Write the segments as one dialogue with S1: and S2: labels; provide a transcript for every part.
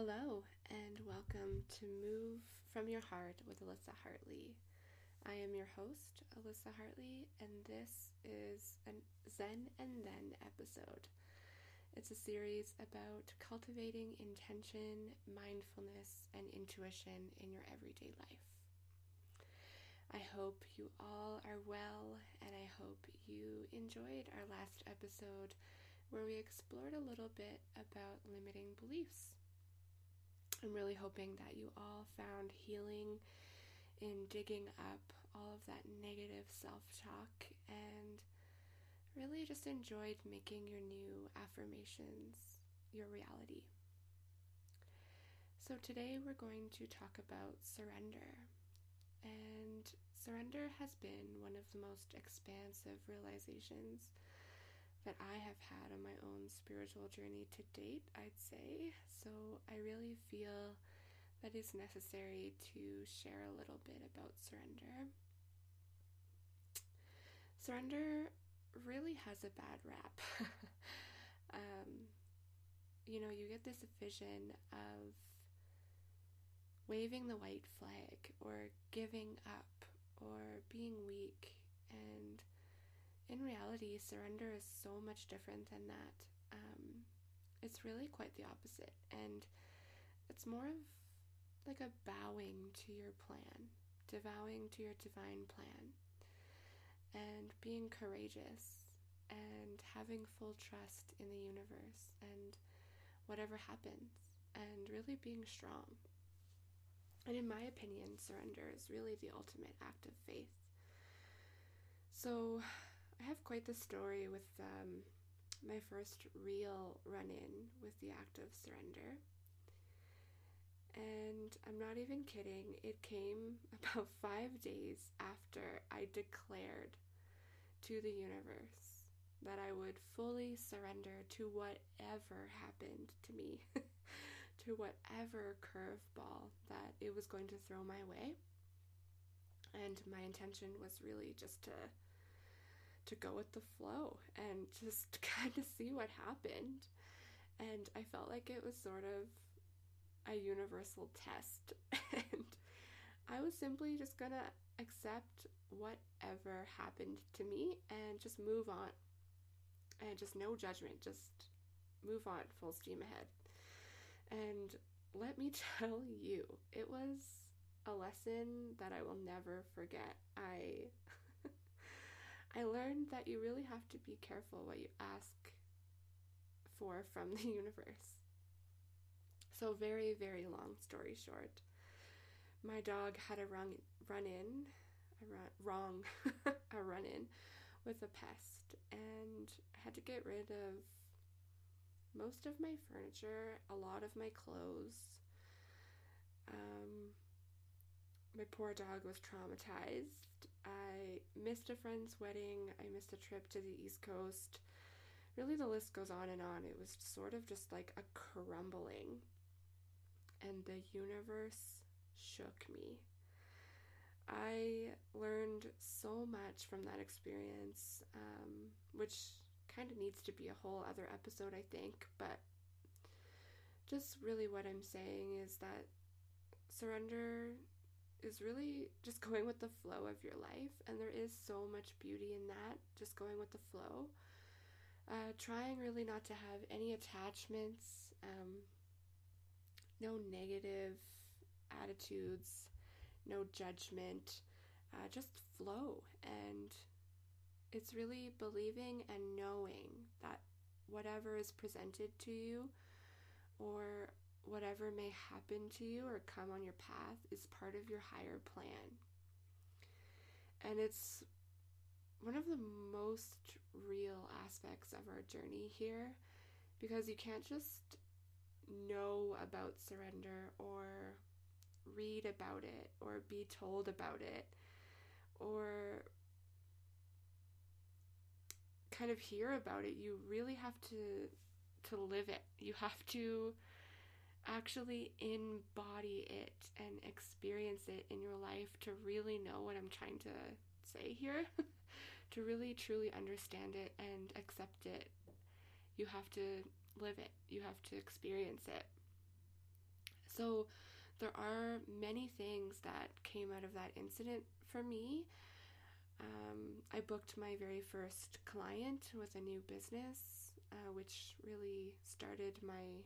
S1: Hello, and welcome to Move from Your Heart with Alyssa Hartley. I am your host, Alyssa Hartley, and this is a Zen and Then episode. It's a series about cultivating intention, mindfulness, and intuition in your everyday life. I hope you all are well, and I hope you enjoyed our last episode where we explored a little bit about limiting beliefs. I'm really hoping that you all found healing in digging up all of that negative self talk and really just enjoyed making your new affirmations your reality. So, today we're going to talk about surrender. And surrender has been one of the most expansive realizations that I have had on my own spiritual journey to date, I'd say. So I really feel that it's necessary to share a little bit about surrender. Surrender really has a bad rap. um, you know, you get this vision of waving the white flag or giving up or being weak and in reality, surrender is so much different than that. Um, it's really quite the opposite. And it's more of like a bowing to your plan, devouring to your divine plan, and being courageous and having full trust in the universe and whatever happens, and really being strong. And in my opinion, surrender is really the ultimate act of faith. So, I have quite the story with um, my first real run in with the act of surrender. And I'm not even kidding, it came about five days after I declared to the universe that I would fully surrender to whatever happened to me, to whatever curveball that it was going to throw my way. And my intention was really just to to go with the flow and just kind of see what happened. And I felt like it was sort of a universal test. and I was simply just gonna accept whatever happened to me and just move on. And just no judgment, just move on, full steam ahead. And let me tell you, it was a lesson that I will never forget. I I learned that you really have to be careful what you ask for from the universe. So, very, very long story short, my dog had a run, run in, a run, wrong, a run in with a pest, and I had to get rid of most of my furniture, a lot of my clothes. Um, my poor dog was traumatized. I missed a friend's wedding. I missed a trip to the East Coast. Really, the list goes on and on. It was sort of just like a crumbling. And the universe shook me. I learned so much from that experience, um, which kind of needs to be a whole other episode, I think. But just really what I'm saying is that surrender is really just going with the flow of your life. And there is so much beauty in that, just going with the flow. Uh, trying really not to have any attachments, um, no negative attitudes, no judgment, uh, just flow. And it's really believing and knowing that whatever is presented to you or whatever may happen to you or come on your path is part of your higher plan. And it's one of the most real aspects of our journey here because you can't just know about surrender or read about it or be told about it or kind of hear about it you really have to to live it you have to actually embody it and experience it in your life to really know what I'm trying to say here, to really truly understand it and accept it. You have to live it, you have to experience it. So there are many things that came out of that incident for me. Um, I booked my very first client with a new business, uh, which really started my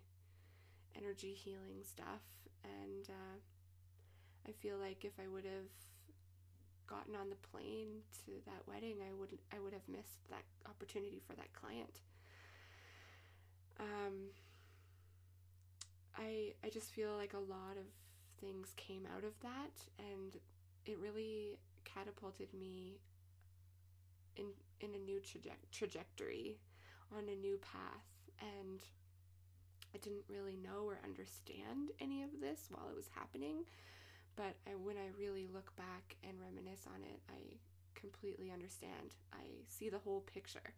S1: energy healing stuff. And uh, I feel like if I would have gotten on the plane to that wedding, I would I would have missed that opportunity for that client. Um, I I just feel like a lot of things came out of that, and it really catapulted me in in a new traje- trajectory, on a new path, and I didn't really know or understand any of this while it was happening. But I, when I really look back and reminisce on it, I completely understand. I see the whole picture.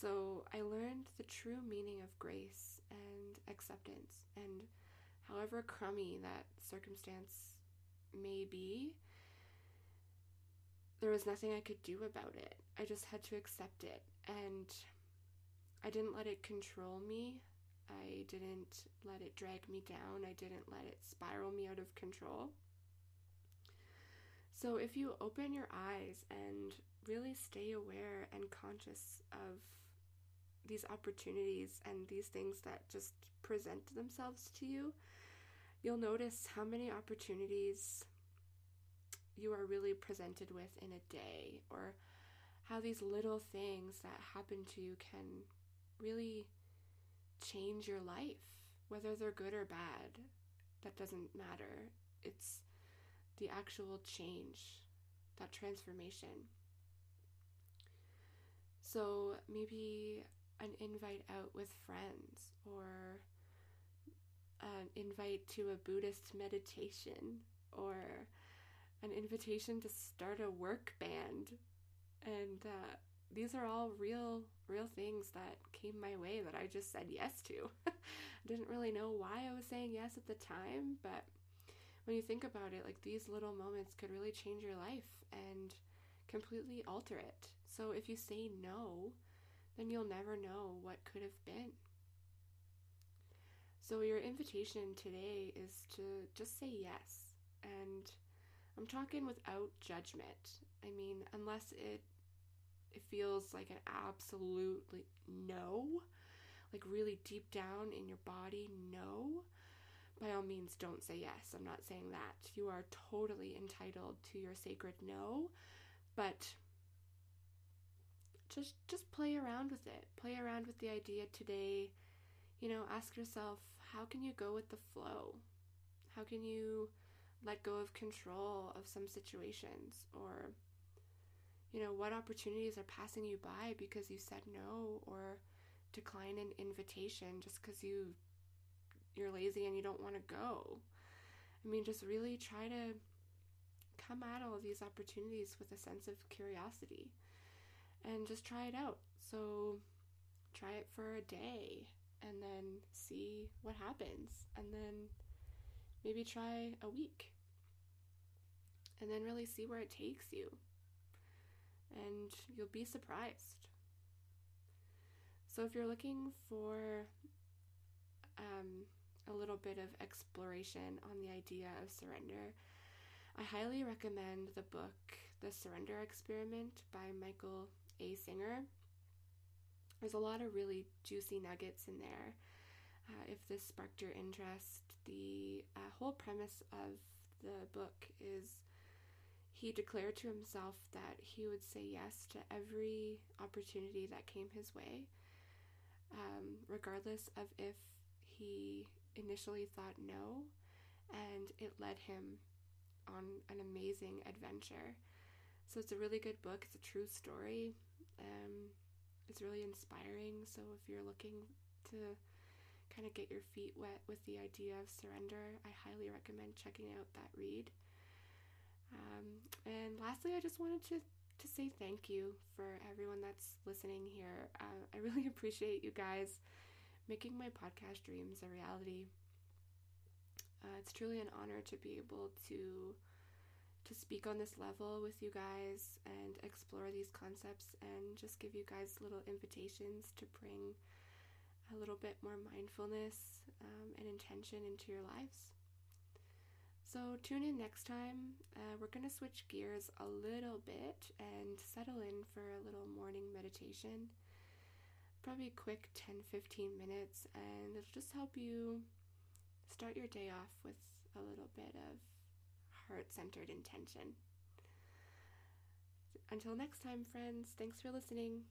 S1: So I learned the true meaning of grace and acceptance, and however crummy that circumstance may be, there was nothing I could do about it. I just had to accept it, and I didn't let it control me. I didn't let it drag me down. I didn't let it spiral me out of control. So, if you open your eyes and really stay aware and conscious of these opportunities and these things that just present themselves to you, you'll notice how many opportunities you are really presented with in a day, or how these little things that happen to you can really change your life, whether they're good or bad. That doesn't matter. It's the actual change, that transformation. So maybe an invite out with friends or an invite to a Buddhist meditation or an invitation to start a work band. And uh, these are all real, real things that came my way that I just said yes to. I didn't really know why I was saying yes at the time, but when you think about it, like these little moments could really change your life and completely alter it. So if you say no, then you'll never know what could have been. So, your invitation today is to just say yes. And I'm talking without judgment. I mean, unless it it feels like an absolutely no, like really deep down in your body, no. By all means, don't say yes. I'm not saying that. You are totally entitled to your sacred no, but just just play around with it. Play around with the idea today. You know, ask yourself, how can you go with the flow? How can you let go of control of some situations or you know, what opportunities are passing you by because you said no or decline an invitation just cuz you you're lazy and you don't want to go. I mean, just really try to come at all of these opportunities with a sense of curiosity and just try it out. So try it for a day and then see what happens. And then maybe try a week. And then really see where it takes you. And you'll be surprised. So if you're looking for um, a little bit of exploration on the idea of surrender, I highly recommend the book The Surrender Experiment by Michael A. Singer. There's a lot of really juicy nuggets in there. Uh, if this sparked your interest, the uh, whole premise of the book is he declared to himself that he would say yes to every opportunity that came his way, um, regardless of if he initially thought no, and it led him on an amazing adventure. So it's a really good book. It's a true story. Um, it's really inspiring. So if you're looking to kind of get your feet wet with the idea of surrender, I highly recommend checking out that read. Um, and lastly, I just wanted to to say thank you for everyone that's listening here. Uh, I really appreciate you guys making my podcast dreams a reality. Uh, it's truly an honor to be able to to speak on this level with you guys and explore these concepts and just give you guys little invitations to bring a little bit more mindfulness um, and intention into your lives. So, tune in next time. Uh, we're going to switch gears a little bit and settle in for a little morning meditation. Probably quick 10 15 minutes, and it'll just help you start your day off with a little bit of heart centered intention. Until next time, friends, thanks for listening.